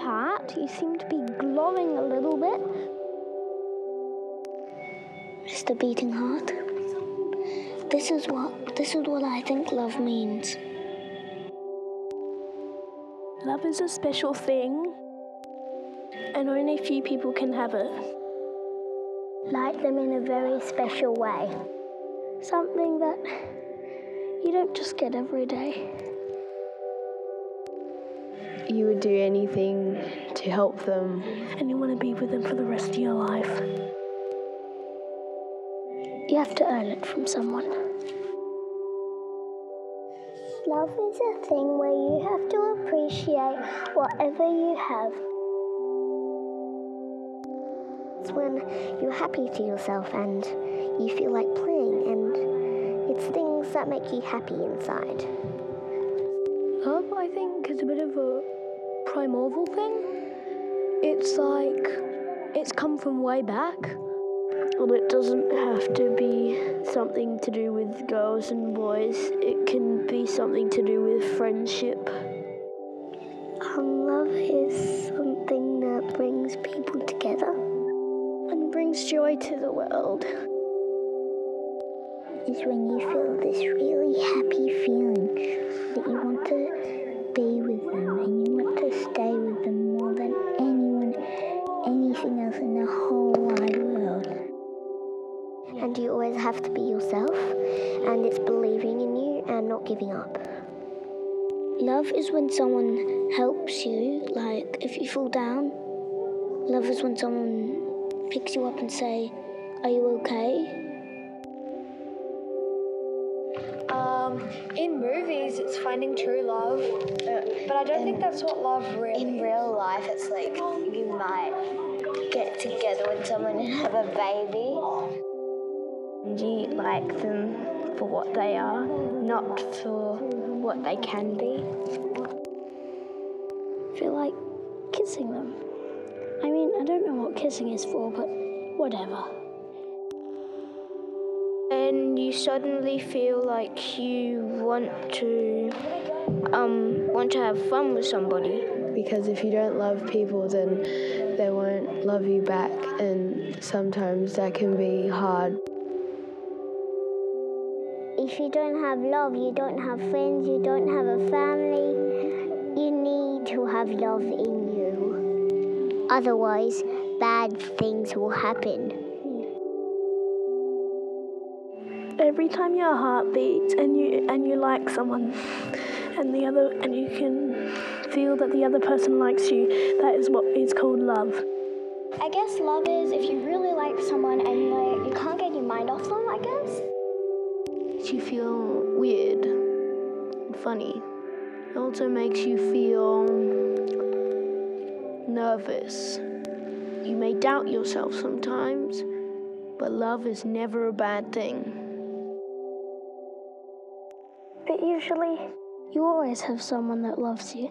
heart. You seem to be glowing a little bit. Mr. Beating Heart. This is what this is what I think love means. Love is a special thing, and only a few people can have it. Like them in a very special way. Something that you don't just get every day. You would do anything to help them. And you want to be with them for the rest of your life. You have to earn it from someone. Love is a thing where you have to appreciate whatever you have. It's when you're happy to yourself and you feel like playing, and it's things that make you happy inside. Love, I think, is a bit of a primordial thing. It's like it's come from way back. And it doesn't have to be something to do with girls and boys. It can be something to do with friendship. Um, love is something that brings people together and brings joy to the world. Is when you feel this really happy feeling that you want to be with them And you always have to be yourself, and it's believing in you and not giving up. Love is when someone helps you, like if you fall down. Love is when someone picks you up and say, "Are you okay?" Um, in movies, it's finding true love, but I don't think that's what love really. In real life, it's like you might get together with someone and have a baby. You like them for what they are, not for what they can be. I feel like kissing them. I mean, I don't know what kissing is for, but whatever. And you suddenly feel like you want to um want to have fun with somebody. Because if you don't love people, then they won't love you back, and sometimes that can be hard. If you don't have love, you don't have friends, you don't have a family, you need to have love in you. Otherwise, bad things will happen. Every time your heart beats and you and you like someone and the other and you can feel that the other person likes you, that is what is called love. I guess love is if you really like someone and like you can't get your mind off them, I guess. Makes you feel weird and funny. It also makes you feel nervous. You may doubt yourself sometimes, but love is never a bad thing. But usually, you always have someone that loves you.